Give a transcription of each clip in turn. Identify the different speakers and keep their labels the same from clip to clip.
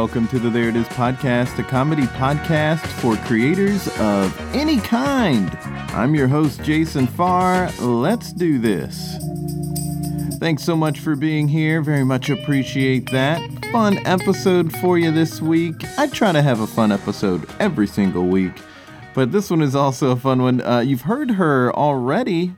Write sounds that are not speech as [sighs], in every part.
Speaker 1: Welcome to the There It Is podcast, a comedy podcast for creators of any kind. I'm your host, Jason Farr. Let's do this. Thanks so much for being here. Very much appreciate that. Fun episode for you this week. I try to have a fun episode every single week, but this one is also a fun one. Uh, you've heard her already.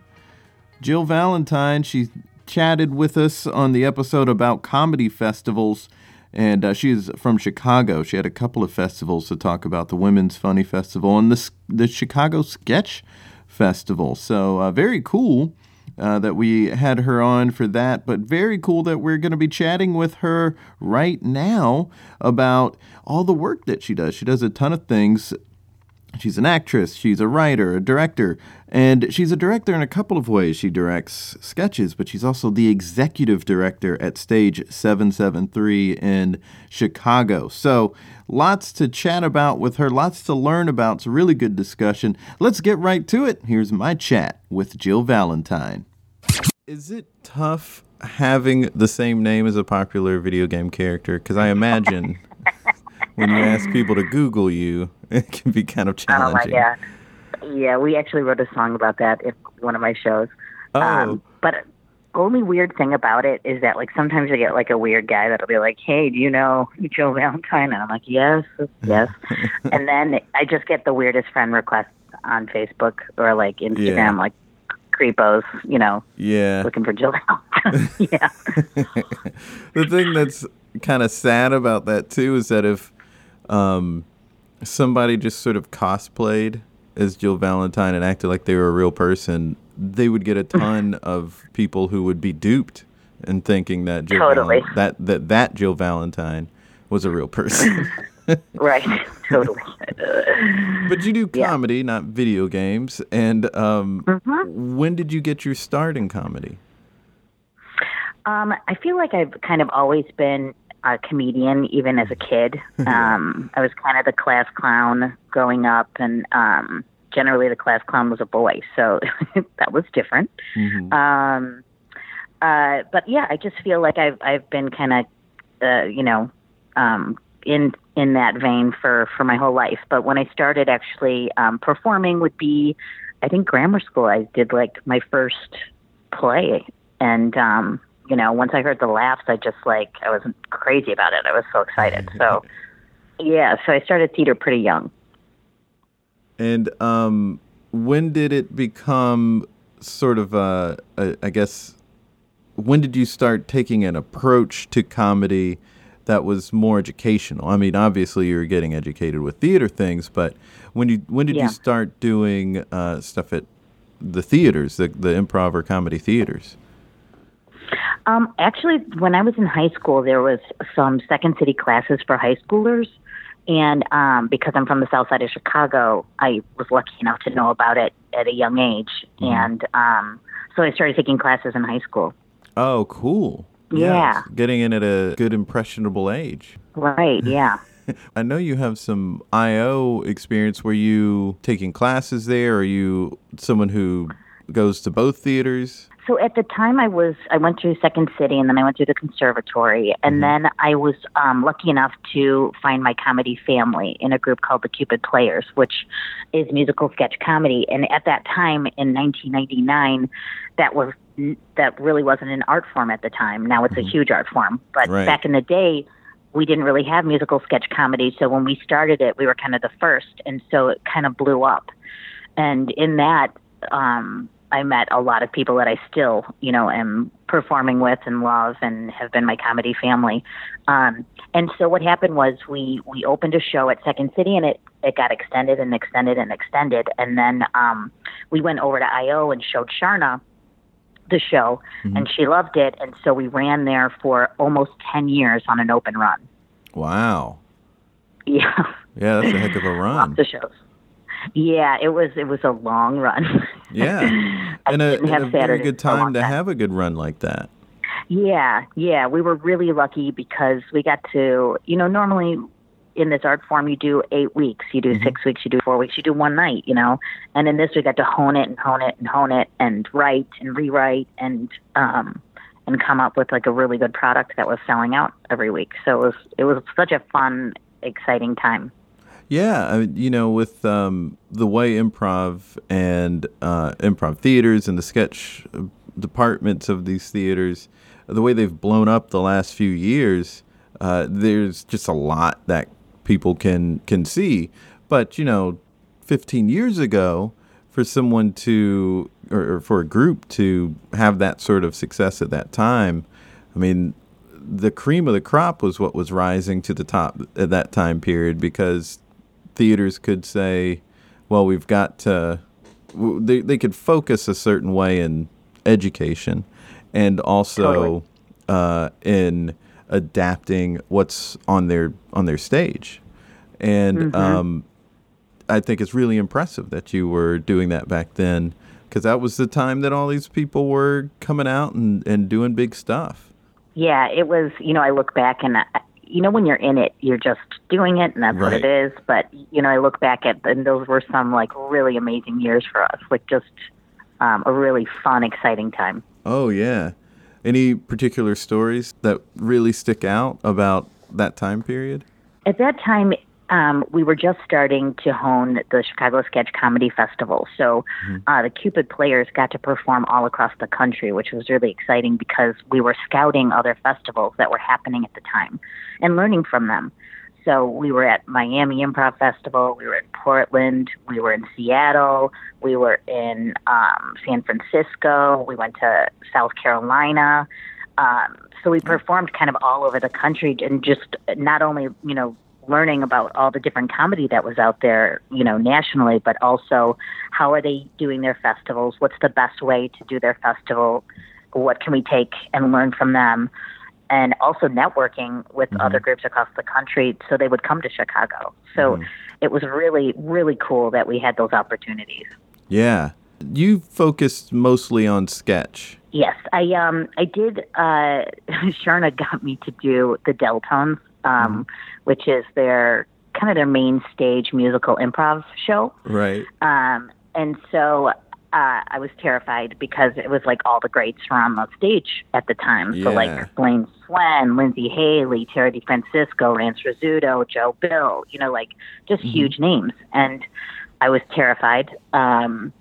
Speaker 1: Jill Valentine, she chatted with us on the episode about comedy festivals and uh, she's from Chicago. She had a couple of festivals to talk about the Women's Funny Festival and the the Chicago Sketch Festival. So uh, very cool uh, that we had her on for that. But very cool that we're going to be chatting with her right now about all the work that she does. She does a ton of things She's an actress, she's a writer, a director, and she's a director in a couple of ways. She directs sketches, but she's also the executive director at Stage 773 in Chicago. So, lots to chat about with her, lots to learn about. It's a really good discussion. Let's get right to it. Here's my chat with Jill Valentine. Is it tough having the same name as a popular video game character? Because I imagine when you ask people to Google you, [laughs] it can be kind of challenging.
Speaker 2: Oh my god! Yeah, we actually wrote a song about that in one of my shows.
Speaker 1: Oh.
Speaker 2: Um, but only weird thing about it is that like sometimes I get like a weird guy that'll be like, "Hey, do you know [laughs] Joe Valentine?" And I'm like, "Yes, yes." [laughs] and then I just get the weirdest friend requests on Facebook or like Instagram,
Speaker 1: Yeah.
Speaker 2: like creepos, you know,
Speaker 1: yeah.
Speaker 2: looking for Jill Valentine. yeah.
Speaker 1: the thing that's kind of sad about that too is that if um, somebody just sort of cosplayed as Jill Valentine and acted like they were a real person, they would get a [laughs] ton of people who would be duped and thinking that Jill
Speaker 2: Totally.
Speaker 1: Valen- that that that Jill Valentine was a real person. [laughs]
Speaker 2: Right. totally. [laughs]
Speaker 1: but you do
Speaker 2: Yeah.
Speaker 1: comedy, not video games. And um,
Speaker 2: Mhm.
Speaker 1: when did you get your start in comedy?
Speaker 2: Um, I feel like I've kind of always been a comedian, even as a kid. Um, I was kind of the class clown growing up, and um, generally the class clown was a boy, so [laughs] that was different.
Speaker 1: Mhm.
Speaker 2: Um, uh, but yeah, I just feel like I've I've been kind of, uh, you know, um, in in that vein for for my whole life. But when I started actually um, performing, would be, I think grammar school. I did like my first play, and um, you know, once I heard the laughs, I just like I was crazy about it. I was so excited. So [laughs] yeah, so I started theater pretty young.
Speaker 1: And um, when did it become sort of a, a, I guess, when did you start taking an approach to comedy that was more educational? I mean, obviously you were getting educated with theater things, but when you when did
Speaker 2: Yeah.
Speaker 1: you start doing uh, stuff at the theaters, the the improv or comedy theaters?
Speaker 2: Um, actually, when I was in high school, there was some Second City classes for high schoolers, and um, because I'm from the South Side of Chicago, I was lucky enough to know about it at a young age, and um, so I started taking classes in high school.
Speaker 1: Oh, cool.
Speaker 2: Yeah.
Speaker 1: Getting in at a good impressionable age.
Speaker 2: Right? Yeah. [laughs]
Speaker 1: I know you have some IO experience. Were you taking classes there? Are you someone who goes to both theaters?
Speaker 2: So at the time, I was I went through Second City, and then I went through the conservatory, and then I was um, lucky enough to find my comedy family in a group called the Cupid Players, which is musical sketch comedy. And at that time, in 1999, that was that really wasn't an art form at the time. Now it's a huge art form, but
Speaker 1: Right.
Speaker 2: back in the day. We didn't really have musical sketch comedy, so when we started it, we were kind of the first, and so it kind of blew up. And in that, um, I met a lot of people that I still, you know, am performing with and love and have been my comedy family. Um, and so what happened was we we opened a show at Second City and it it got extended and extended and extended and then um, we went over to IO and showed Charna the show and she loved it and so we ran there for almost 10 years on an open run.
Speaker 1: Wow.
Speaker 2: Yeah.
Speaker 1: Yeah, that's a heck of a [laughs] run.
Speaker 2: Lots of shows. Yeah, it was it was a long run. [laughs]
Speaker 1: Yeah, [laughs] and a, and a very good
Speaker 2: for a long
Speaker 1: time to
Speaker 2: time.
Speaker 1: have a good run like that.
Speaker 2: Yeah, yeah, we were really lucky because we got to, you know, normally in this art form you do eight weeks, you do six weeks, you do four weeks, you do one night, you know, and in this we got to hone it and hone it and hone it and write and rewrite and um and come up with like a really good product that was selling out every week. So it was it was such a fun, exciting time.
Speaker 1: Yeah, you know, with um, the way improv and uh, improv theaters and the sketch uh, departments of these theaters, the way they've blown up the last few years, uh, there's just a lot that people can can see. But you know, 15 years ago, for someone to or, or for a group to have that sort of success at that time, I mean, the cream of the crop was what was rising to the top at that time period because theaters could say, well, we've got to, they, they could focus a certain way in education and also
Speaker 2: Totally.
Speaker 1: uh, in adapting what's on their on their stage. And um, I think it's really impressive that you were doing that back then because that was the time that all these people were coming out and, and doing big stuff.
Speaker 2: Yeah, it was, you know, I look back and, I, you know, when you're in it, you're just doing it and that's what it is. But, you know, I look back at, and those were some like really amazing years for us, like just um, a really fun, exciting time.
Speaker 1: Oh yeah. Any particular stories that really stick out about that time period?
Speaker 2: At that time, um, we were just starting to hone the Chicago Sketch Comedy Festival. So uh, the Cupid players got to perform all across the country, which was really exciting because we were scouting other festivals that were happening at the time and learning from them. So we were at Miami Improv Festival, we were in Portland, we were in Seattle, we were in um, San Francisco, we went to South Carolina. Um, so we performed kind of all over the country and just not only, you know, learning about all the different comedy that was out there, you know, nationally, but also how are they doing their festivals? What's the best way to do their festival? What can we take and learn from them? And also networking with other groups across the country so they would come to Chicago. So it was really, really cool that we had those opportunities.
Speaker 1: Yeah. You focused mostly on sketch.
Speaker 2: Yes, I um I did. Uh, [laughs] Charna got me to do the Deltones, um, which is their kind of their main stage musical improv show.
Speaker 1: Right.
Speaker 2: Um, and so uh, I was terrified because it was like all the greats were on the stage at the time. So like Blaine Swen, Lindsay Haley, Terry DeFrancisco, Rance Rizzutto, Joe Bill, you know, like just huge names. And I was terrified. Um,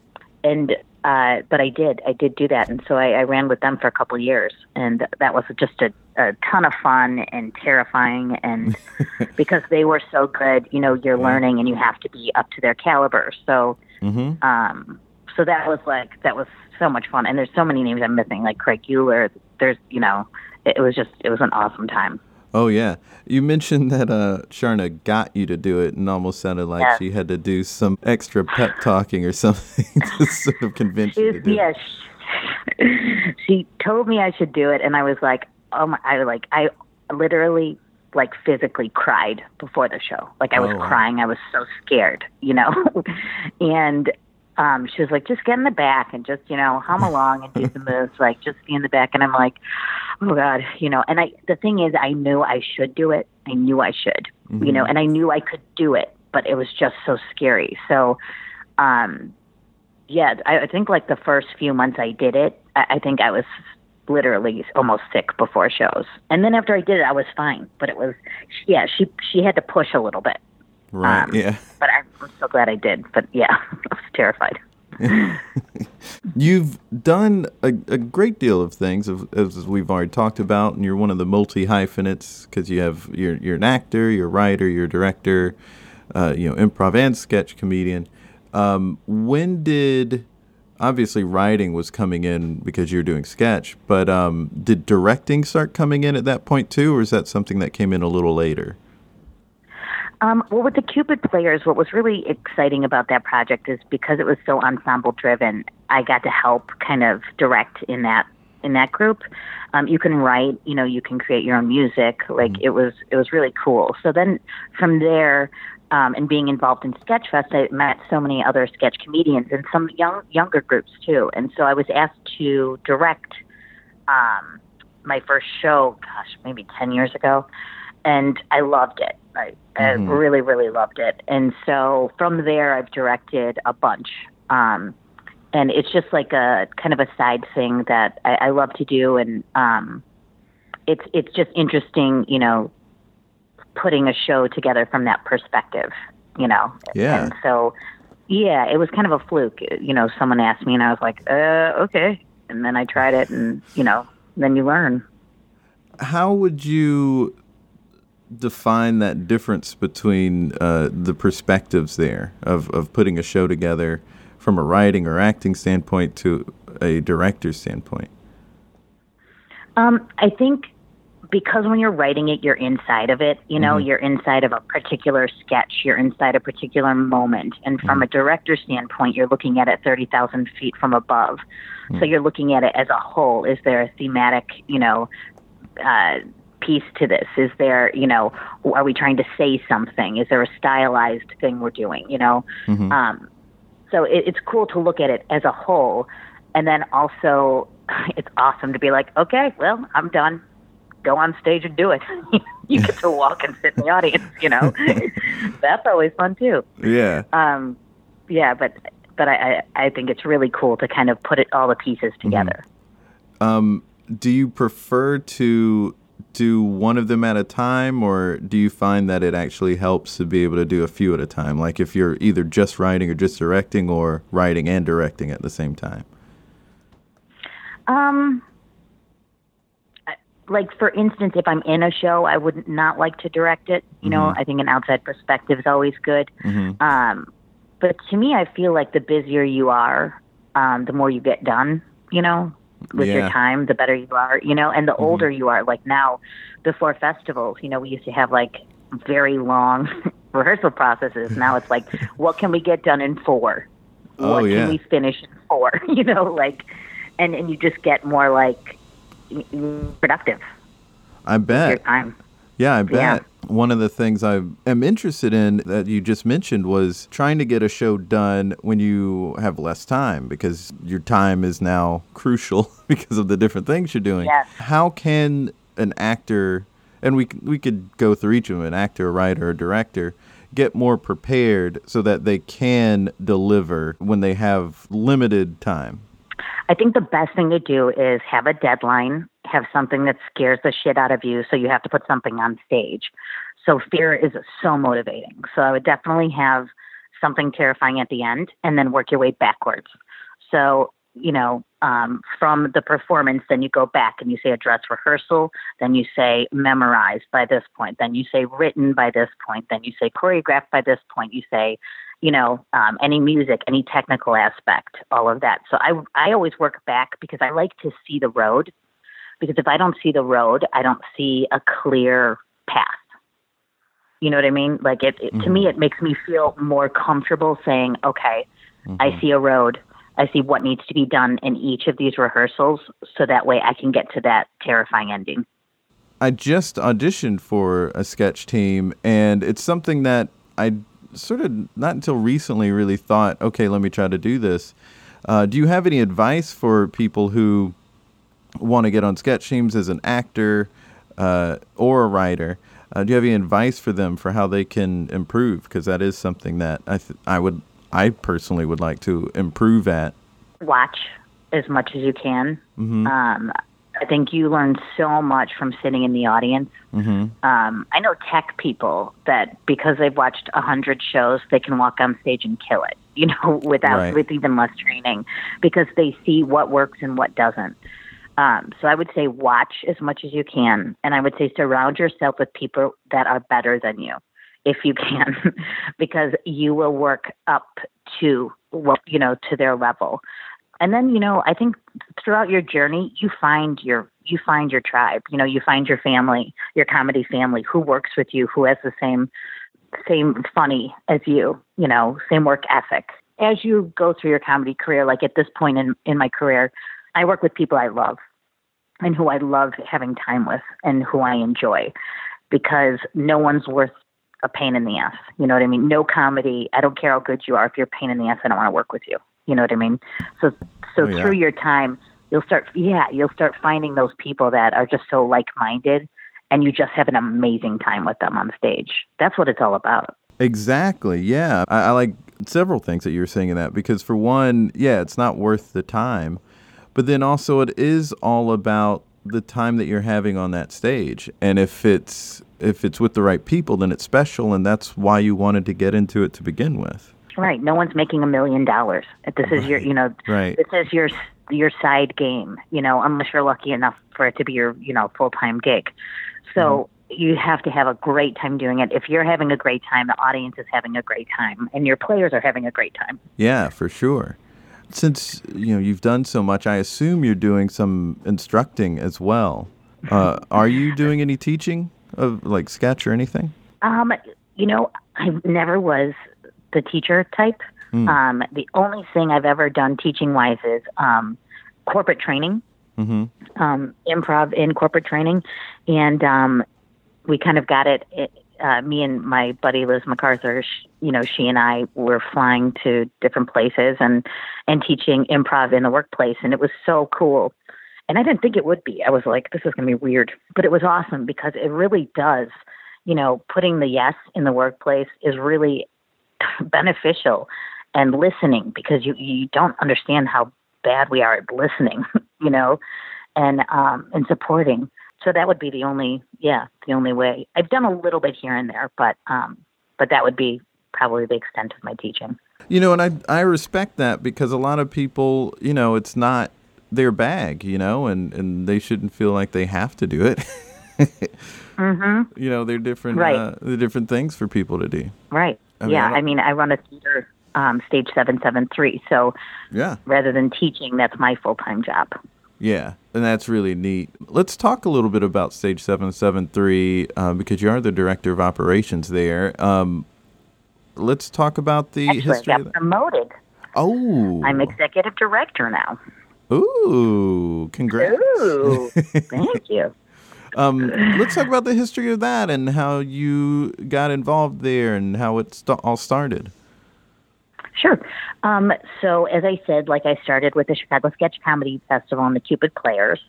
Speaker 2: and uh, but I did, I did do that, and so I, I ran with them for a couple of years, and that was just a, a ton of fun and terrifying, and [laughs] because they were so good, you know, you're learning and you have to be up to their caliber. So,
Speaker 1: Mm-hmm.
Speaker 2: um, so that was like that was so much fun, and there's so many names I'm missing, like Craig Uhlir. There's, you know, it, it was just it was an awesome time.
Speaker 1: Oh yeah. You mentioned that uh, Charna got you to do it, and almost sounded like
Speaker 2: Yeah.
Speaker 1: she had to do some extra pep talking or [laughs] something to sort of convince you to
Speaker 2: She,
Speaker 1: do
Speaker 2: yeah,
Speaker 1: it.
Speaker 2: she, she told me I should do it, and I was like, oh my, I like, I literally like physically cried before the show. Like I was
Speaker 1: Oh,
Speaker 2: crying. I was so scared, you know. [laughs] and um, she was like, just get in the back and just you know hum along and do the moves. Like just be in the back. And I'm like, oh god, you know. And I, the thing is, I knew I should do it. I knew I should, you know, and I knew I could do it, but it was just so scary. So. um yeah, I, I think like the first few months I did it, I, I think I was literally almost sick before shows, and then after I did it, I was fine. But it was, yeah, she she had to push a little bit,
Speaker 1: Right.
Speaker 2: um,
Speaker 1: yeah.
Speaker 2: but I'm, I'm so glad I did. But yeah, [laughs] I was terrified. [laughs]
Speaker 1: You've done a, a great deal of things, as we've already talked about, and you're one of the multi hyphenates because you have you're you're an actor, you're a writer, you're a director, uh, you know, improv and sketch comedian. Um, when did obviously writing was coming in because you're doing sketch, but um, did directing start coming in at that point too, or is that something that came in a little later?
Speaker 2: Um, well, with the Cupid players, what was really exciting about that project is because it was so ensemble driven. I got to help kind of direct in that in that group. Um, you can write, you know, you can create your own music. Like it was, it was really cool. So then from there, um, and being involved in Sketchfest, I met so many other sketch comedians and some young younger groups too. And so I was asked to direct um, my first show, gosh, maybe ten years ago, and I loved it. I,
Speaker 1: Mhm.
Speaker 2: I really, really loved it. And so from there, I've directed a bunch. Um, and it's just like a kind of a side thing that I, I love to do, and um, it's it's just interesting, you know, putting a show together from that perspective, you know.
Speaker 1: Yeah.
Speaker 2: And so, yeah, it was kind of a fluke. You know, someone asked me, and I was like, uh, okay. And then I tried it, and you know, then you learn.
Speaker 1: How would you define that difference between uh, the perspectives there of, of putting a show together from a writing or acting standpoint to a director's standpoint?
Speaker 2: Um, I think because when you're writing it, you're inside of it. You know,
Speaker 1: Mhm.
Speaker 2: you're inside of a particular sketch. You're inside a particular moment. And from a director's standpoint, you're looking at it 30,000 feet from above. So you're looking at it as a whole. Is there a thematic, you know, uh, piece to this? Is there, you know, are we trying to say something? Is there a stylized thing we're doing? You know,
Speaker 1: Mhm.
Speaker 2: um, so it, it's cool to look at it as a whole, and then also [laughs] it's awesome to be like, okay, well, I'm done. Go on stage and do it. [laughs] you get to walk and sit in the audience. You know, [laughs] that's always fun too.
Speaker 1: Yeah.
Speaker 2: Um, yeah, but but I, I I think it's really cool to kind of put it all the pieces together.
Speaker 1: Um, do you prefer to do one of them at a time, or do you find that it actually helps to be able to do a few at a time? Like if you're either just writing or just directing, or writing and directing at the same time?
Speaker 2: Um, like for instance, if I'm in a show, I would not like to direct it. You know, I think an outside perspective is always good.
Speaker 1: Mm-hmm.
Speaker 2: Um, but to me, I feel like the busier you are, um, the more you get done. You know, with
Speaker 1: Yeah.
Speaker 2: your time, the better you are. You know, and the mm-hmm. older you are, like now, before festivals, you know, we used to have like very long [laughs] rehearsal processes. Now it's like, [laughs] what can we get done in four?
Speaker 1: Oh,
Speaker 2: what
Speaker 1: yeah.
Speaker 2: can we finish in four? [laughs] you know, like, and and you just get more like productive
Speaker 1: I
Speaker 2: with
Speaker 1: bet. Yeah, I bet.
Speaker 2: Yeah.
Speaker 1: One of the things I am interested in that you just mentioned was trying to get a show done when you have less time because your time is now [laughs] crucial [laughs] because of the different things you're doing.
Speaker 2: Yes.
Speaker 1: How can an actor, and we we could go through each of them, an actor, a writer, a director, get more prepared so that they can deliver when they have limited time?
Speaker 2: I think the best thing to do is have a deadline, have something that scares the shit out of you, so you have to put something on stage. So fear is so motivating. So I would definitely have something terrifying at the end, and then work your way backwards. So you know, um, from the performance, then you go back and you say a dress rehearsal, then you say memorized by this point, then you say written by this point, then you say choreographed by this point, you say you know, um, any music, any technical aspect, all of that. So I I always work back because I like to see the road. Because if I don't see the road, I don't see a clear path. You know what I mean? Like it, it to me, it makes me feel more comfortable saying, okay, I see a road. I see what needs to be done in each of these rehearsals, so that way I can get to that terrifying ending.
Speaker 1: I just auditioned for a sketch team, and it's something that I sort of not until recently really thought, okay, let me try to do this. Uh, do you have any advice for people who want to get on sketch teams as an actor uh, or a writer? Uh, do you have any advice for them for how they can improve? Because that is something that I th- I would I personally would like to improve at.
Speaker 2: watch as much as you can. Um, I think you learn so much from sitting in the audience.
Speaker 1: Mm-hmm.
Speaker 2: Um, I know tech people that because they've watched a hundred shows, they can walk on stage and kill it. You know, [laughs] without
Speaker 1: Right.
Speaker 2: with even less training, because they see what works and what doesn't. Um, so I would say watch as much as you can, and I would say surround yourself with people that are better than you, if you [laughs] can, because you will work up to what you know to their level. And then you know, I think throughout your journey, you find your you find your tribe. You know, you find your family, your comedy family, who works with you, who has the same same funny as you. You know, same work ethic. As you go through your comedy career, like at this point in in my career, I work with people I love and who I love having time with and who I enjoy because no one's worth a pain in the ass. You know what I mean? No comedy. I don't care how good you are. If you're a pain in the ass, I don't want to work with you. You know what I mean? So so
Speaker 1: Oh, yeah.
Speaker 2: through your time, you'll start yeah, you'll start finding those people that are just so like minded and you just have an amazing time with them on stage. That's what it's all about.
Speaker 1: Exactly. Yeah. I, I like several things that you were saying in that because, for one, yeah, it's not worth the time. But then also, it is all about the time that you're having on that stage. And if it's if it's with the right people, then it's special, and that's why you wanted to get into it to begin with.
Speaker 2: Right. No one's making a million dollars. This is your, you know,
Speaker 1: Right.
Speaker 2: this is your your side game. You know, unless you're lucky enough for it to be your, you know, full time gig. So mm-hmm. you have to have a great time doing it. If you're having a great time, the audience is having a great time, and your players are having a great time.
Speaker 1: Yeah, for sure. Since you know you've done so much, I assume you're doing some instructing as well. Uh, are you doing any teaching of like sketch or anything?
Speaker 2: Um, you know, I never was the teacher type. Um, the only thing I've ever done teaching wise is um, corporate training,
Speaker 1: Mm-hmm.
Speaker 2: um, improv in corporate training, and um, we kind of got it. it uh, me and my buddy Liz MacArthur, sh you know, she and I were flying to different places and and teaching improv in the workplace, and it was so cool. And I didn't think it would be. I was like, this is going to be weird, but it was awesome because it really does. You know, putting the yes in the workplace is really [laughs] beneficial, and listening because you you don't understand how bad we are at listening. [laughs] You know, and um and supporting. So that would be the only yeah, the only way. I've done a little bit here and there, but um but that would be probably the extent of my teaching.
Speaker 1: You know, and I I respect that because a lot of people, you know, it's not their bag, you know, and and they shouldn't feel like they have to do it.
Speaker 2: Mhm. [laughs]
Speaker 1: you know, they're different
Speaker 2: Right.
Speaker 1: uh, they're different things for people to do.
Speaker 2: Right.
Speaker 1: I mean, I
Speaker 2: yeah,
Speaker 1: don't-
Speaker 2: I mean I run a theater um stage 773. So
Speaker 1: Yeah.
Speaker 2: rather than teaching, that's my full-time job.
Speaker 1: Yeah, and that's really neat. Let's talk a little bit about Stage 773 uh, because you are the director of operations there. Um, let's talk about the
Speaker 2: Actually, I
Speaker 1: history of
Speaker 2: got promoted.
Speaker 1: Oh.
Speaker 2: I'm executive director now.
Speaker 1: Ooh, congrats.
Speaker 2: Ooh, [laughs] thank you.
Speaker 1: Um, let's talk about the history of that and how you got involved there and how it st- all started.
Speaker 2: Sure. Um, so, as I said, like I started with the Chicago Sketch Comedy Festival and the Cupid Players.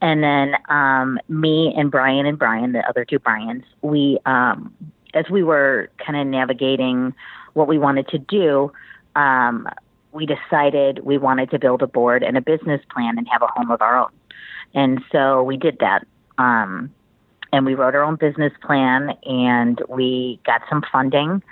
Speaker 2: And then um, me and Brian and Brian, the other two Brians, we, um, as we were kind of navigating what we wanted to do, um, we decided we wanted to build a board and a business plan and have a home of our own. And so we did that. Um, and we wrote our own business plan and we got some funding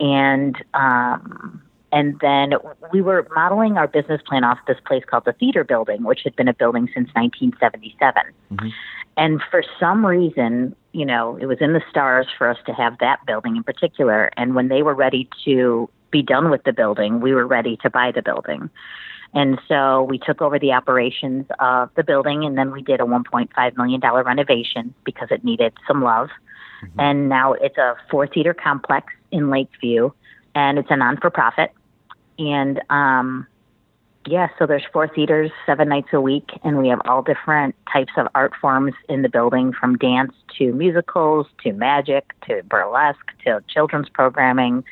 Speaker 2: and um, and then we were modeling our business plan off this place called the Theater Building, which had been a building since 1977. Mm-hmm. And for some reason, you know, it was in the stars for us to have that building in particular. And when they were ready to be done with the building, we were ready to buy the building. And so we took over the operations of the building, and then we did a $1.5 million renovation because it needed some love. Mm-hmm. And now it's a four theater complex in Lakeview, and it's a non for profit. And um, yeah, so there's four theaters, seven nights a week, and we have all different types of art forms in the building from dance to musicals to magic to burlesque to children's programming,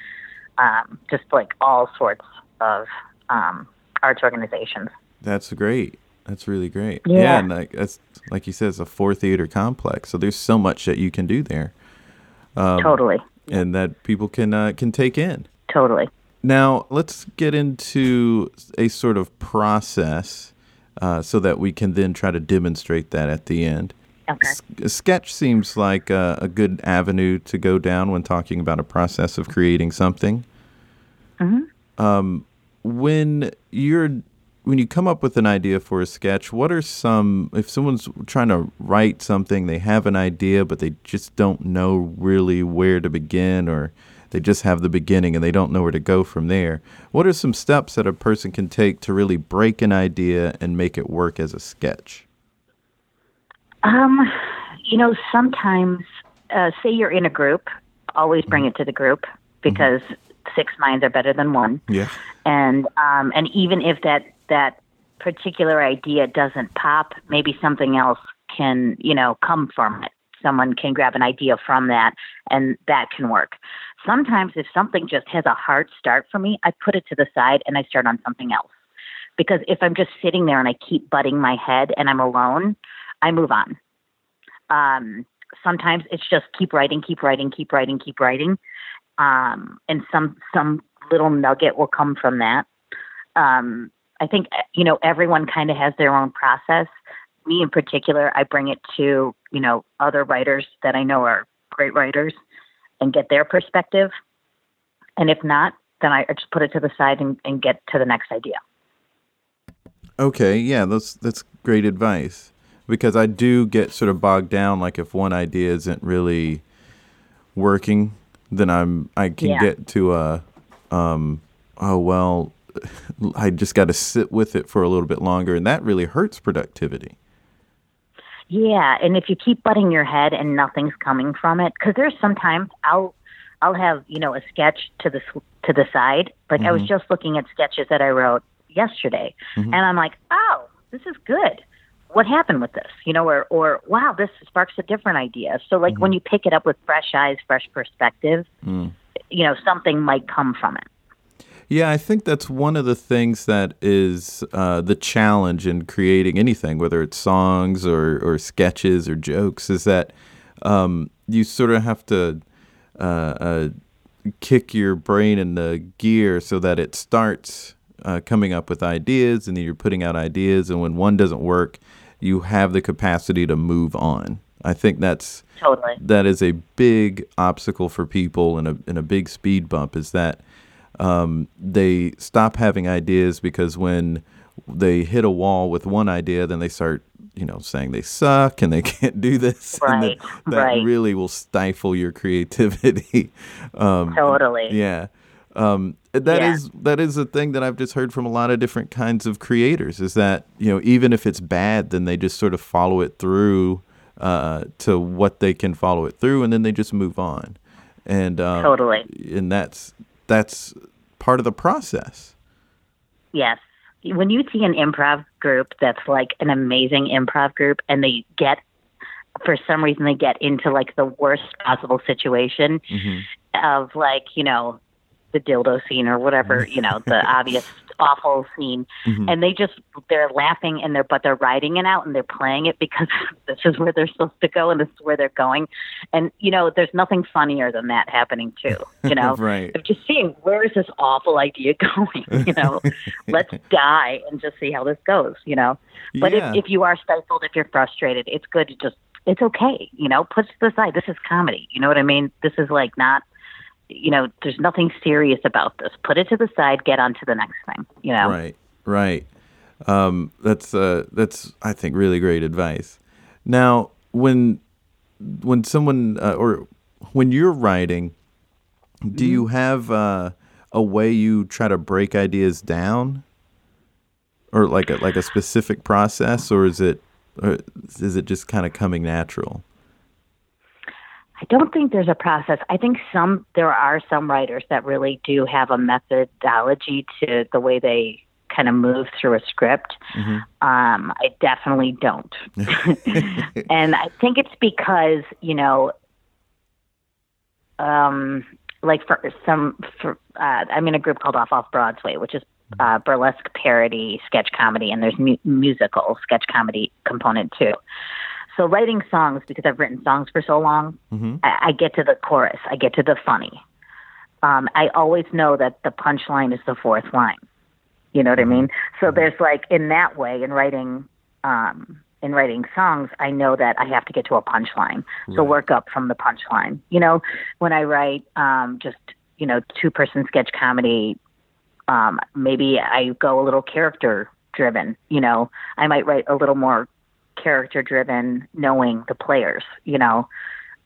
Speaker 2: um, just like all sorts of um, arts organizations.
Speaker 1: That's great. That's really great.
Speaker 2: Yeah.
Speaker 1: and like that's like you said, it's a four theater complex, so there's so much that you can do there, Um,
Speaker 2: totally,
Speaker 1: and that people can uh, can take in.
Speaker 2: totally.
Speaker 1: Now let's get into a sort of process, uh, so that we can then try to demonstrate that at the end.
Speaker 2: Okay.
Speaker 1: S- sketch seems like a, a good avenue to go down when talking about a process of creating something. Um, when you're when you come up with an idea for a sketch, what are some if someone's trying to write something, they have an idea but they just don't know really where to begin or they just have the beginning and they don't know where to go from there. What are some steps that a person can take to really break an idea and make it work as a sketch?
Speaker 2: Um, you know, sometimes, uh, say you're in a group, always bring it to the group because six minds are better than one.
Speaker 1: Yeah.
Speaker 2: And um, and even if that that particular idea doesn't pop, maybe something else can you know come from it. someone can grab an idea from that and that can work. Sometimes if something just has a hard start for me, I put it to the side and I start on something else. Because if I'm just sitting there and I keep butting my head and I'm alone, I move on. Um, sometimes it's just keep writing, keep writing, keep writing, keep writing. Um, and some some little nugget will come from that. Um, I think you know everyone kind of has their own process. Me in particular, I bring it to you know other writers that I know are great writers and get their perspective. And if not, then I just put it to the side and, and get to the next idea.
Speaker 1: Okay, yeah, that's that's great advice because I do get sort of bogged down. Like if one idea isn't really working, then I'm I can yeah. get to a um, oh well, [laughs] I just got to sit with it for a little bit longer, and that really hurts productivity.
Speaker 2: Yeah, and if you keep butting your head and nothing's coming from it, because there's sometimes I'll I'll have you know a sketch to the to the side. Like mm-hmm. I was mm-hmm. just looking at sketches that I wrote yesterday, mm-hmm. and I'm like, oh, this is good. What happened with this? You know, or or wow, this sparks a different idea. So like mm-hmm. when you pick it up with fresh eyes, fresh perspective, mm. you know, something might come from it.
Speaker 1: Yeah, I think that's one of the things that is uh, the challenge in creating anything, whether it's songs or, or sketches or jokes, is that um, you sort of have to uh, uh, kick your brain in the gear so that it starts uh, coming up with ideas and then you're putting out ideas. And when one doesn't work, you have the capacity to move on. I think that's
Speaker 2: totally
Speaker 1: that is a big obstacle for people and a and a big speed bump is that um, they stop having ideas because when they hit a wall with one idea, then they start, you know, saying they suck and they [laughs] can't do this.
Speaker 2: Right.
Speaker 1: that, that
Speaker 2: right.
Speaker 1: really will stifle your creativity. [laughs]
Speaker 2: um, totally.
Speaker 1: Yeah. Um, that yeah. is that is a thing that I've just heard from a lot of different kinds of creators. Is that you know even if it's bad, then they just sort of follow it through uh, to what they can follow it through, and then they just move on. And um,
Speaker 2: totally.
Speaker 1: And that's that's part of the process.
Speaker 2: Yes. When you see an improv group that's like an amazing improv group and they get for some reason they get into like the worst possible situation mm-hmm. of like, you know, the dildo scene or whatever, you know, the obvious [laughs] awful scene. Mm-hmm. and they just they're laughing and they're but they're writing it out and they're playing it because [laughs] this is where they're supposed to go and this is where they're going. And you know there's nothing funnier than that happening too you know? [laughs]
Speaker 1: Right.
Speaker 2: Of just seeing where is this awful idea going you know? Let's die and just see how this goes you know? But yeah. if, if you are stifled if you're frustrated it's good to just it's okay you know? Put it to the side this is comedy you know what i mean? This is like not you know, there's nothing serious about this. Put it to the side, get on to the next thing, you know?
Speaker 1: Right, right. Um, that's, uh, that's, I think, really great advice. Now, when, when someone, uh, or when you're writing, do mm-hmm. you have uh, a way you try to break ideas down? Or like a, like a specific process, or is it, or is it just kind of coming natural?
Speaker 2: I don't think there's a process. I think some there are some writers that really do have a methodology to the way they kind of move through a script. Mm-hmm. Um, I definitely don't, [laughs] and I think it's because you know, um, like for some, for uh, I'm in a group called Off Off Broadway, which is uh, burlesque parody sketch comedy, and there's mu- musical sketch comedy component too. So writing songs because I've written songs for so long, mm-hmm. I, I get to the chorus, I get to the funny. Um, I always know that the punchline is the fourth line. You know what mm-hmm. I mean? So mm-hmm. there's like in that way in writing um, in writing songs, I know that I have to get to a punchline. Right. So work up from the punchline. You know, when I write um, just you know two person sketch comedy, um, maybe I go a little character driven. You know, I might write a little more character driven, knowing the players, you know.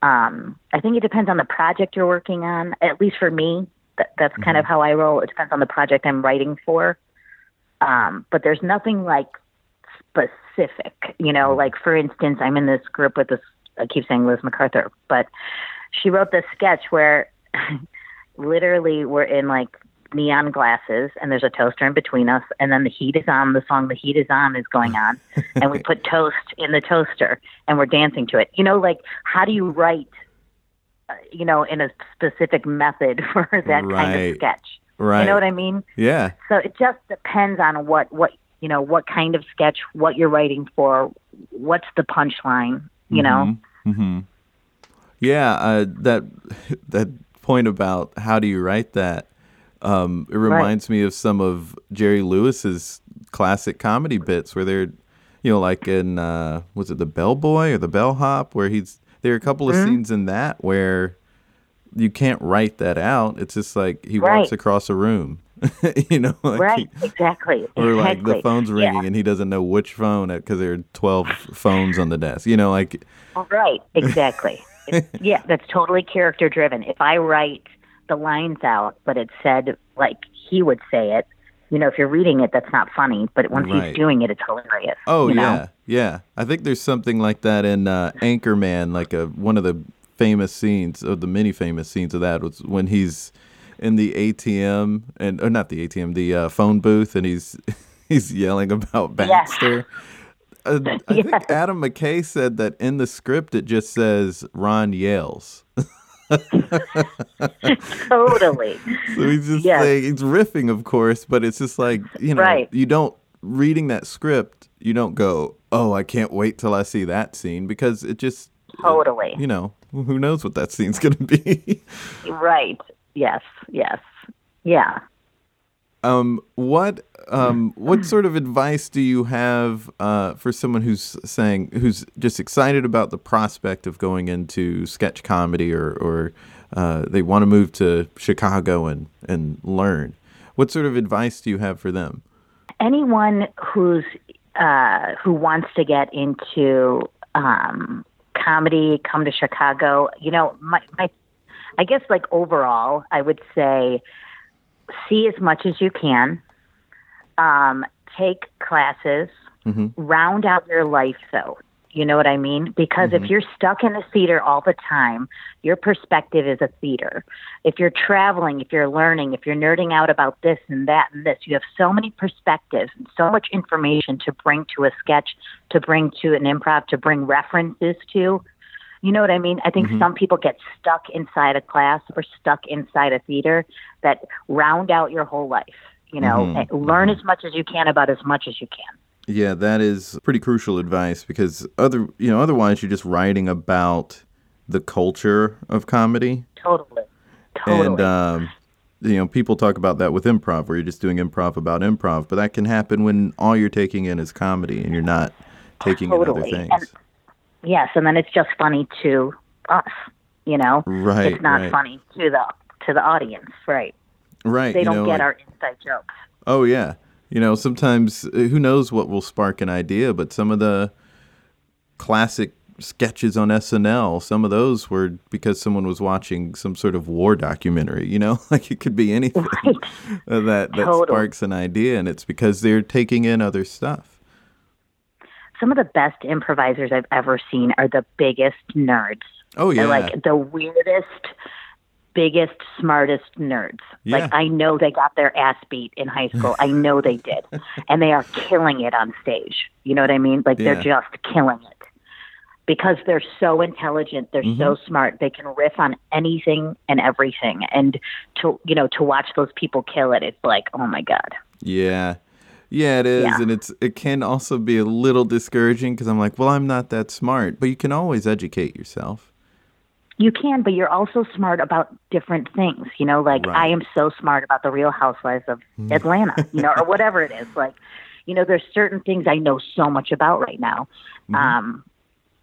Speaker 2: Um, I think it depends on the project you're working on. At least for me, that, that's mm-hmm. kind of how I roll. It depends on the project I'm writing for. Um, but there's nothing like specific, you know, like for instance, I'm in this group with this, I keep saying Liz MacArthur, but she wrote this sketch where [laughs] literally we're in like neon glasses and there's a toaster in between us and then the heat is on the song the heat is on is going on and we [laughs] put toast in the toaster and we're dancing to it you know like how do you write uh, you know in a specific method [laughs] for that kind of sketch
Speaker 1: Right.
Speaker 2: you know what i mean
Speaker 1: Yeah.
Speaker 2: so it just depends on what what you know what kind of sketch what you're writing for what's the punchline you know
Speaker 1: hmm Yeah, uh, that [laughs] that point about how do you write that? Um, it reminds me of some of Jerry Lewis's classic comedy bits where they're, you know, like in uh, was it the Bellboy or the Bellhop, where he's there are a couple of
Speaker 2: Mm-hmm.
Speaker 1: scenes in that where you can't write that out. It's just like he walks across a room, [laughs] you know, like
Speaker 2: right
Speaker 1: he-
Speaker 2: exactly
Speaker 1: or like the phone's ringing
Speaker 2: Yeah.
Speaker 1: and he doesn't know which phone because there are twelve phones on the desk. You know, like
Speaker 2: Right, exactly. [laughs] Yeah, that's totally character driven. If I write the lines out, but it said like he would say it, you know, if you're reading it, that's not funny. But once
Speaker 1: Right.
Speaker 2: he's doing it, it's hilarious.
Speaker 1: Oh
Speaker 2: you know?
Speaker 1: yeah, yeah. I think there's something like that in uh, Anchorman. Like a one of the famous scenes, of the many famous scenes of that was when he's in the ATM and or not the ATM, the uh, phone booth, and he's [laughs] he's yelling about. Baxter. Uh, I [laughs]
Speaker 2: Yes.
Speaker 1: think Adam McKay said that in the script it just says Ron yells. [laughs] [laughs]
Speaker 2: Totally.
Speaker 1: So he's just
Speaker 2: Yes.
Speaker 1: saying he's riffing, of course, but it's just like you know,
Speaker 2: Right.
Speaker 1: you don't reading that script, you don't go, "Oh, I can't wait till I see that scene," because it just
Speaker 2: Totally.
Speaker 1: you know, who knows what that scene's gonna be. [laughs]
Speaker 2: Right. Yes. Yes. Yeah.
Speaker 1: Um, what um, what sort of advice do you have uh, for someone who's saying who's just excited about the prospect of going into sketch comedy or or uh, they want to move to Chicago and and learn? What sort of advice do you have for them?
Speaker 2: anyone who's uh, who wants to get into um, comedy, come to Chicago. You know, my, my I guess like overall, I would say see as much as you can. Um, take classes. Round out your life, though. You know what I mean? Because if you're stuck in a theater all the time, your perspective is a theater. If you're traveling, if you're learning, if you're nerding out about this and that and this, you have so many perspectives and so much information to bring to a sketch, to bring to an improv, to bring references to. You know what I mean? I think mm-hmm. some people get stuck inside a class or stuck inside a theater that round out your whole life. You know, and learn mm-hmm. as much as you can about as much as you can.
Speaker 1: Yeah, that is pretty crucial advice because other you know otherwise you're just writing about the culture of comedy
Speaker 2: Totally. Totally.
Speaker 1: and um, you know people talk about that with improv where you're just doing improv about improv, but that can happen when all you're taking in is comedy and you're not taking in other things.
Speaker 2: And- yes, and then it's just funny to us. You know,
Speaker 1: Right,
Speaker 2: It's not
Speaker 1: right.
Speaker 2: funny to the to the audience, right?
Speaker 1: right?
Speaker 2: They don't
Speaker 1: know,
Speaker 2: get
Speaker 1: like-
Speaker 2: our inside jokes.
Speaker 1: Oh yeah. You know, sometimes uh, who knows what will spark an idea, but some of the classic sketches on SNL, some of those were because someone was watching some sort of war documentary, you know? [laughs] Like it could be anything
Speaker 2: Right. [laughs]
Speaker 1: that that
Speaker 2: Totally.
Speaker 1: sparks an idea and it's because they're taking in other stuff.
Speaker 2: Some of the best improvisers I've ever seen are the biggest nerds.
Speaker 1: Oh yeah.
Speaker 2: They're like the weirdest, biggest, smartest nerds.
Speaker 1: Yeah.
Speaker 2: Like I know they got their ass beat in high school. I know they did, [laughs] and they are killing it on stage. You know what I mean? Like
Speaker 1: Yeah.
Speaker 2: they're just killing it because they're so intelligent. They're so
Speaker 1: Mm-hmm.
Speaker 2: smart. They can riff on anything and everything. And to you know to watch those people kill it, it's like oh my god.
Speaker 1: Yeah. Yeah, it is,
Speaker 2: Yeah.
Speaker 1: and it's it can also be a little discouraging because I'm like, well, I'm not that smart, but you can always educate yourself.
Speaker 2: You can, but you're also smart about different things. You know, like
Speaker 1: Right.
Speaker 2: I am so smart about the Real Housewives of Atlanta. You know, or whatever it is. [laughs] Like, you know, there's certain things I know so much about right now. Um,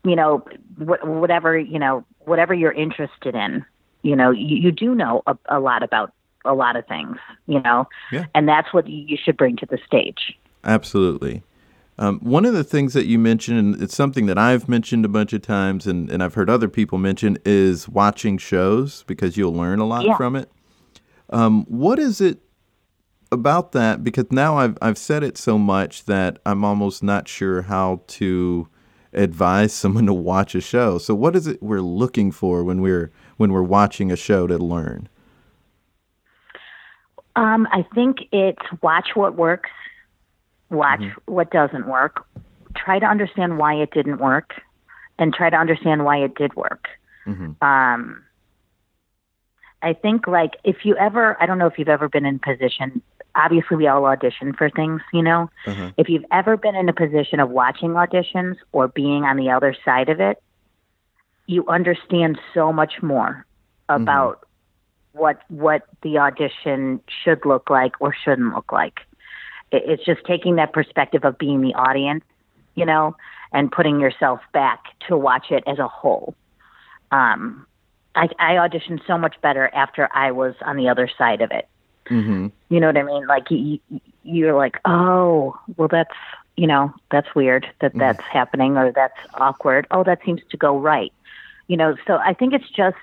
Speaker 2: you know, wh- whatever you know, whatever you're interested in. You know, you, you do know a, a lot about a lot of things. You know,
Speaker 1: Yeah.
Speaker 2: and that's what you should bring to the stage.
Speaker 1: Absolutely. Um, one of the things that you mentioned, and it's something that I've mentioned a bunch of times, and, and I've heard other people mention, is watching shows because you'll learn a lot
Speaker 2: Yeah.
Speaker 1: from it. Um, what is it about that? Because now I've I've said it so much that I'm almost not sure how to advise [laughs] someone to watch a show. So what is it we're looking for when we're when we're watching a show to learn?
Speaker 2: Um, I think it's watch what works, watch
Speaker 1: Mm-hmm.
Speaker 2: what doesn't work, try to understand why it didn't work, and try to understand why it did work.
Speaker 1: Mhm.
Speaker 2: Um, I think like if you ever, I don't know if you've ever been in position. Obviously, we all audition for things, you know.
Speaker 1: Uh-huh.
Speaker 2: If you've ever been in a position of watching auditions or being on the other side of it, you understand so much more about what what the audition should look like or shouldn't look like. It's just taking that perspective of being the audience, you know, and putting yourself back to watch it as a whole. Um, I, I auditioned so much better after I was on the other side of it.
Speaker 1: Mhm.
Speaker 2: You know what I mean? Like you, you're like, oh, well, that's you know, that's weird that that's happening, or that's awkward. Oh, that seems to go right. You know, so I think it's just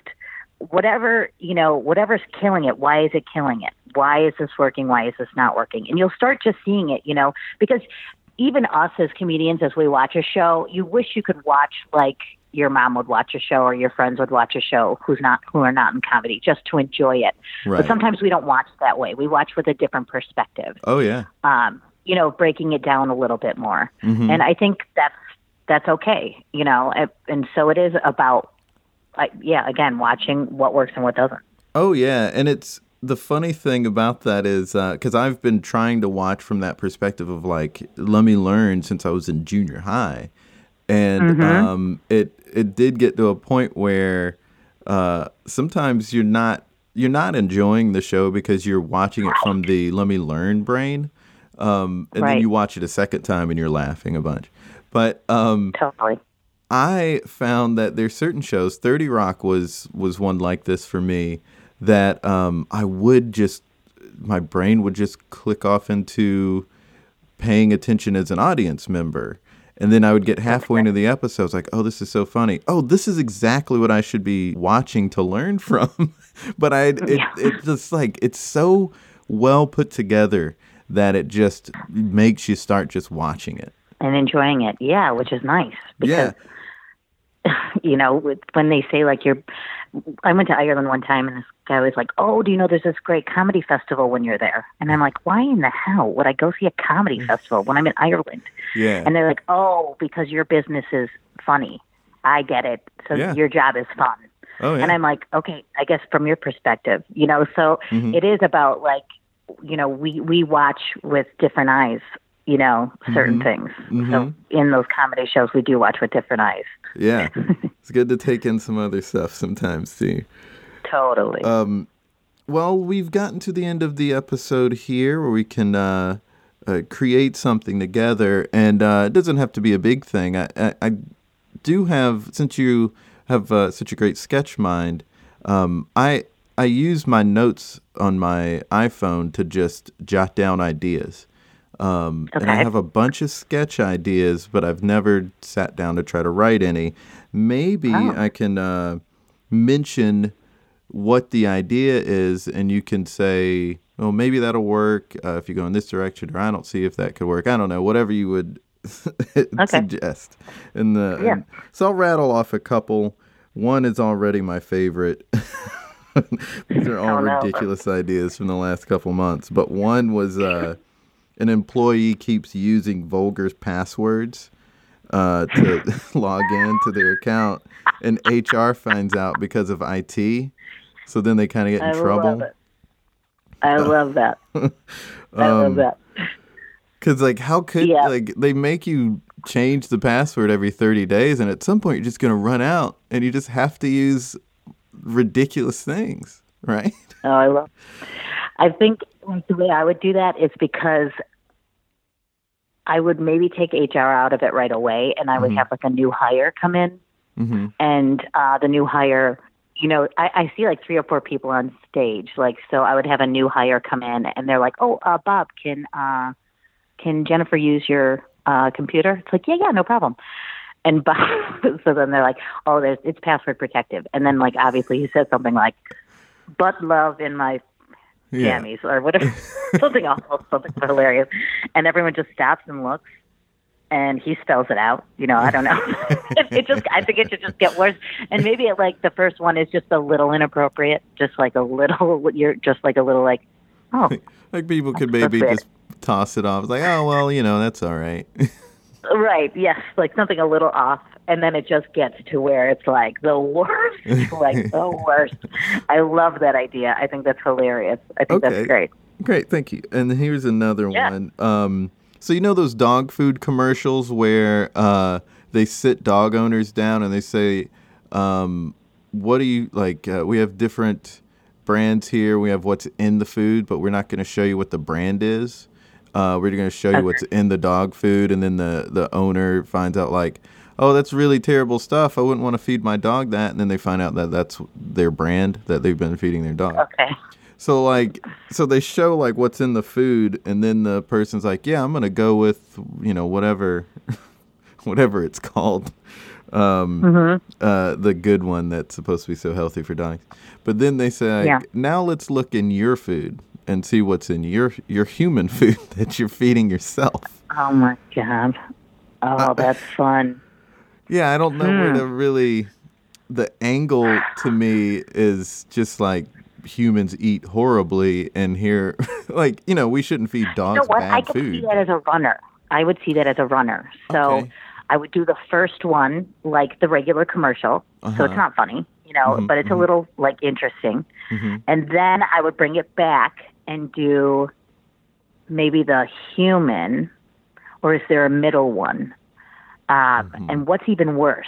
Speaker 2: whatever you know, whatever's killing it. Why is it killing it? Why is this working? Why is this not working? And you'll start just seeing it. You know, because even us as comedians, as we watch a show, you wish you could watch like your mom would watch a show or your friends would watch a show who's not who are not in comedy just to enjoy it.
Speaker 1: Right.
Speaker 2: But sometimes we don't watch that way. We watch with a different perspective.
Speaker 1: Oh yeah.
Speaker 2: Um, you know, breaking it down a little bit more.
Speaker 1: Mhm.
Speaker 2: And I think that's that's okay, you know. And, and so it is about like yeah, again, watching what works and what doesn't.
Speaker 1: Oh yeah, and it's the funny thing about that is because I've been trying to watch from that perspective of like let me learn since I was in junior high, and um, it it did get to a point where uh, sometimes you're not you're not enjoying the show because you're watching it from the let me learn brain, um, and then you watch it a second time and you're laughing a bunch. But um,
Speaker 2: Totally.
Speaker 1: I found that there's certain shows. Thirty Rock was was one like this for me. That um, I would just my brain would just click off into paying attention as an audience member, and then I would get halfway into the episode. I was like, "Oh, this is so funny! Oh, this is exactly what I should be watching to learn [laughs] from." but I it,
Speaker 2: Yeah.
Speaker 1: it just like it's so well put together that it just makes you start just watching it.
Speaker 2: And enjoying it. Yeah, which is nice.
Speaker 1: Yeah. [sighs]
Speaker 2: you know, with- when they say like you're, I went to Ireland one time and this guy was like, "Oh, do you know there's this great comedy festival when you're there?" And I'm like, "Why in the hell would I go see a comedy festival when I'm in Ireland?"
Speaker 1: Yeah.
Speaker 2: And they're like, "Oh, because your business is funny. I get it. So
Speaker 1: Yeah.
Speaker 2: your job is fun."
Speaker 1: oh yeah.
Speaker 2: And I'm like, "Okay, I guess from your perspective, you know." So
Speaker 1: Mhm.
Speaker 2: it is about like, you know, we we watch with different eyes. You know, certain things. So
Speaker 1: Mhm.
Speaker 2: in those comedy shows, we do watch with different eyes.
Speaker 1: Yeah, [laughs] it's good to take in some other stuff sometimes too.
Speaker 2: Totally.
Speaker 1: Um, well, we've gotten to the end of the episode here, where we can uh, uh, create something together, and uh, it doesn't have to be a big thing. I, I, I do have, since you have uh, such a great sketch mind, um, I I use my notes on my iPhone to just jot down ideas. Um, And I have a bunch of sketch ideas, but I've never sat down to try to write any. Maybe
Speaker 2: Oh.
Speaker 1: I can uh, mention what the idea is, and you can say, "Oh, maybe that'll work uh, if you go in this direction," or "I don't see if that could work." I don't know. Whatever you would [laughs] suggest. And the
Speaker 2: Yeah.
Speaker 1: and- so I'll rattle off a couple. One is already my favorite. [laughs] These are all
Speaker 2: Oh,
Speaker 1: ridiculous ideas from the last couple months. But one was uh, an employee keeps using vulgar passwords uh, to [laughs] log in to their account, and HR finds out because of IT. So then they kind of get in
Speaker 2: I
Speaker 1: trouble.
Speaker 2: love it. I love that. [laughs] I love
Speaker 1: Um,
Speaker 2: that.
Speaker 1: Cause like, how could
Speaker 2: Yeah.
Speaker 1: like they make you change the password every thirty days, and at some point you're just gonna run out, and you just have to use ridiculous things, [laughs] right?
Speaker 2: Oh, I love. I think like the way I would do that is because I would maybe take HR out of it right away, and I would
Speaker 1: Mhm.
Speaker 2: have like a new hire come in,
Speaker 1: Mm-hmm.
Speaker 2: and uh, the new hire. You know, I, I see like three or four people on stage. Like, so I would have a new hire come in, and they're like, "Oh, uh, Bob, can uh, can Jennifer use your uh, computer?" It's like, "Yeah, yeah, no problem." And Bob, [laughs] so then they're like, "Oh, there's it's password protective." And then like obviously he says something like, "But love in my
Speaker 1: Yeah.
Speaker 2: jammies or whatever, [laughs] something awful, something hilarious. And everyone just stops and looks, and he spells it out. You know, I don't know. it, [laughs] it just, I think it should just get worse. And maybe it, like the first one is just a little inappropriate, just like a little, you're just like a little like, Oh, [laughs]
Speaker 1: like people could maybe just toss it off. It's like, oh well, you know, that's all right.
Speaker 2: right. Yes, like something a little off, and then it just gets to where it's like the worst, [laughs] like the worst. I love that idea. I think that's hilarious. I think
Speaker 1: Okay.
Speaker 2: that's great.
Speaker 1: Great, thank you. And here's another
Speaker 2: Yeah.
Speaker 1: one. Um, so you know those dog food commercials where uh, they sit dog owners down and they say, um, "What do you like? Uh, we have different brands here. We have what's in the food, but we're not going to show you what the brand is. Uh, we're going to show you what's in the dog food." And then the the owner finds out like. Oh, that's really terrible stuff. I wouldn't want to feed my dog that. And then they find out that that's their brand that they've been feeding their dog.
Speaker 2: Okay.
Speaker 1: So like, so they show like what's in the food, and then the person's like, "Yeah, I'm gonna go with you know whatever, [laughs] whatever it's called, um,
Speaker 2: Mm-hmm.
Speaker 1: uh, the good one that's supposed to be so healthy for dogs." But then they say, like,
Speaker 2: Yeah.
Speaker 1: "Now let's look in your food and see what's in your your human [laughs] food that you're feeding yourself."
Speaker 2: Oh my god. Oh, that's fun.
Speaker 1: Yeah, I don't know where
Speaker 2: Hmm.
Speaker 1: to really. The angle to me is just like humans eat horribly, and here, [laughs] like you know, we shouldn't feed
Speaker 2: You
Speaker 1: dogs
Speaker 2: know what? I
Speaker 1: bad
Speaker 2: could
Speaker 1: food.
Speaker 2: see that as a runner. I would see that as a runner. So
Speaker 1: Okay.
Speaker 2: I would do the first one like the regular commercial. So
Speaker 1: Uh-huh.
Speaker 2: it's not funny, you know,
Speaker 1: Mhm,
Speaker 2: but it's a little like interesting.
Speaker 1: Mhm.
Speaker 2: And then I would bring it back and do maybe the human, or is there a middle one? Um,
Speaker 1: Mm-hmm.
Speaker 2: And what's even worse?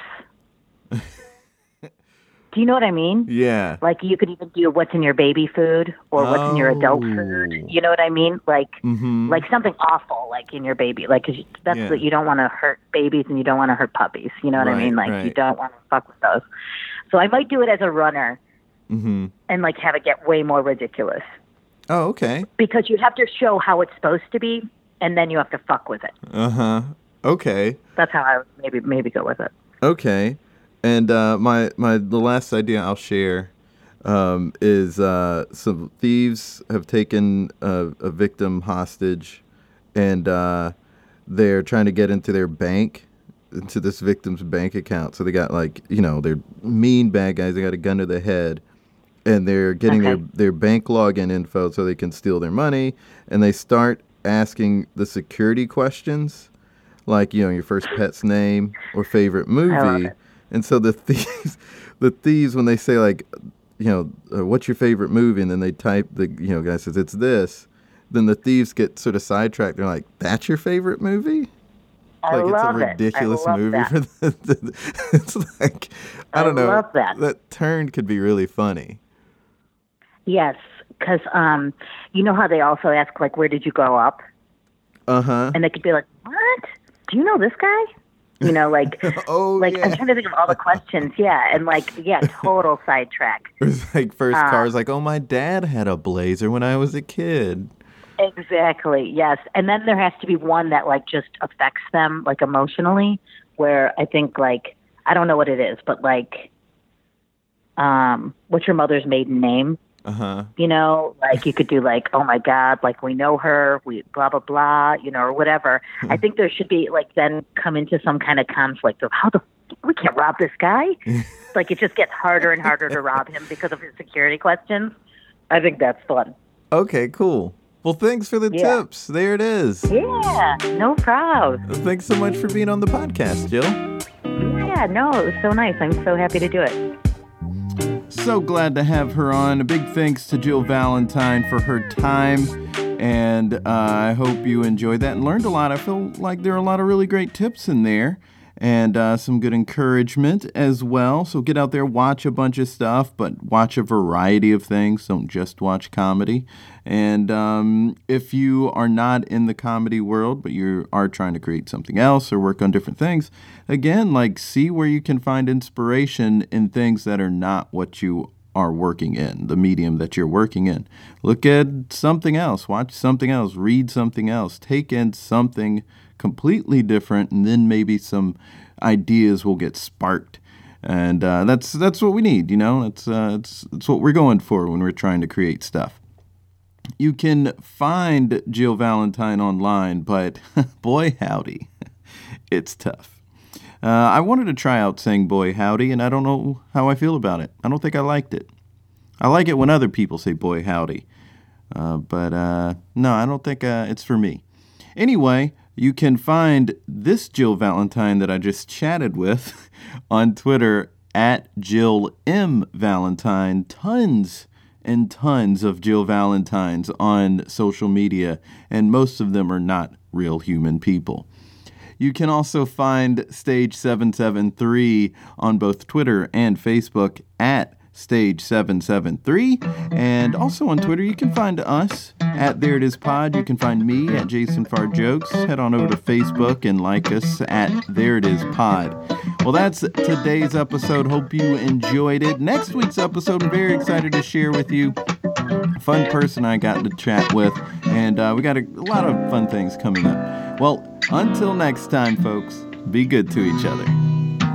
Speaker 2: [laughs] do you know what I mean?
Speaker 1: Yeah.
Speaker 2: Like you could even do what's in your baby food or what's in your adult
Speaker 1: Oh.
Speaker 2: food. You know what I mean? Like
Speaker 1: Mm-hmm.
Speaker 2: like something awful like in your baby like 'cause you that's
Speaker 1: Yeah.
Speaker 2: what you don't want to hurt babies and you don't want to hurt puppies you know what i mean like you don't want to fuck with those so i might do it as a runner
Speaker 1: mm-hmm.
Speaker 2: and like have it get way more ridiculous
Speaker 1: Oh, okay.
Speaker 2: because you have to show how it's supposed to be and then you have to fuck with it
Speaker 1: Uh huh. Okay.
Speaker 2: that's how i would maybe maybe go with it
Speaker 1: Okay. And uh, my my the last idea I'll share um, is uh, some thieves have taken a, a victim hostage, and uh, they're trying to get into their bank, into this victim's bank account. So they got like you know they're mean bad guys. They got a gun to the head, and they're getting
Speaker 2: Okay.
Speaker 1: their their bank login info so they can steal their money. And they start asking the security questions like you know your first pet's name or favorite movie.
Speaker 2: it.
Speaker 1: and so the [laughs] thieves the thieves when they say like you know uh, what's your favorite movie? and then they type the you know guy says it's this then the thieves get sort of sidetracked. They're like that's your favorite movie?
Speaker 2: I
Speaker 1: like it's a
Speaker 2: it.
Speaker 1: Ridiculous
Speaker 2: I love
Speaker 1: movie
Speaker 2: that.
Speaker 1: for the, [laughs] the it's like i
Speaker 2: I
Speaker 1: don't know.
Speaker 2: love that.
Speaker 1: that turn could be really funny.
Speaker 2: Yes because um you know how they also ask like where did you grow up?
Speaker 1: Uh-huh.
Speaker 2: And they could be like what do you know this guy you know like [laughs]
Speaker 1: oh
Speaker 2: like
Speaker 1: yeah
Speaker 2: I'm trying to think of all the questions. Yeah, and like yeah, total [laughs] sidetrack.
Speaker 1: it's like first
Speaker 2: Uh,
Speaker 1: car's like oh my dad had a blazer when i was a kid
Speaker 2: Exactly. Yes, and then there has to be one that like just affects them like emotionally. Where I think like I don't know what it is, but like, um, what's your mother's maiden name?
Speaker 1: Uh-huh
Speaker 2: You know, like you could do like, oh my God, like we know her, we blah blah blah, you know, or whatever. I think there should be like then come into some kind of conflict of how the we can't rob this guy. [laughs] like it just gets harder and harder to rob him because of his security questions. I think that's fun.
Speaker 1: Okay, cool. Well, thanks for the
Speaker 2: Yeah.
Speaker 1: tips. There it is.
Speaker 2: Yeah, no problem.
Speaker 1: Thanks so much for being on the podcast, Jill.
Speaker 2: Yeah, no, it was so nice. I'm so happy to do it.
Speaker 1: So glad to have her on. A big thanks to Jill Valentine for her time. And uh, I hope you enjoyed that and learned a lot. I feel like there are a lot of really great tips in there and uh, some good encouragement as well. So get out there, watch a bunch of stuff, but watch a variety of things. Don't just watch comedy. And um, if you are not in the comedy world, but you are trying to create something else or work on different things, again, like see where you can find inspiration in things that are not what you are working in, the medium that you're working in. Look at something else, watch something else, read something else, take in something completely different, and then maybe some ideas will get sparked. And uh, that's that's what we need, you know. That's uh, it's what we're going for when we're trying to create stuff. You can find Jill Valentine online, but [laughs] boy howdy, [laughs] it's tough. Uh, I wanted to try out saying boy howdy, and I don't know how I feel about it. I don't think I liked it. I like it when other people say boy howdy. Uh, but uh, no, I don't think uh, it's for me. Anyway, you can find this Jill Valentine that I just chatted with [laughs] on Twitter at Jill M. Valentine. Tons and tons of Jill Valentines on social media, and most of them are not real human people. You can also find Stage 773 on both Twitter and Facebook at Stage 773. And also on Twitter, you can find us at There It Is Pod. You can find me at Jason Jokes. Head on over to Facebook and like us at There It Is Pod. Well, that's today's episode. Hope you enjoyed it. Next week's episode, I'm very excited to share with you fun person I got to chat with, and uh, we got a, a lot of fun things coming up. Well, until next time, folks, be good to each other.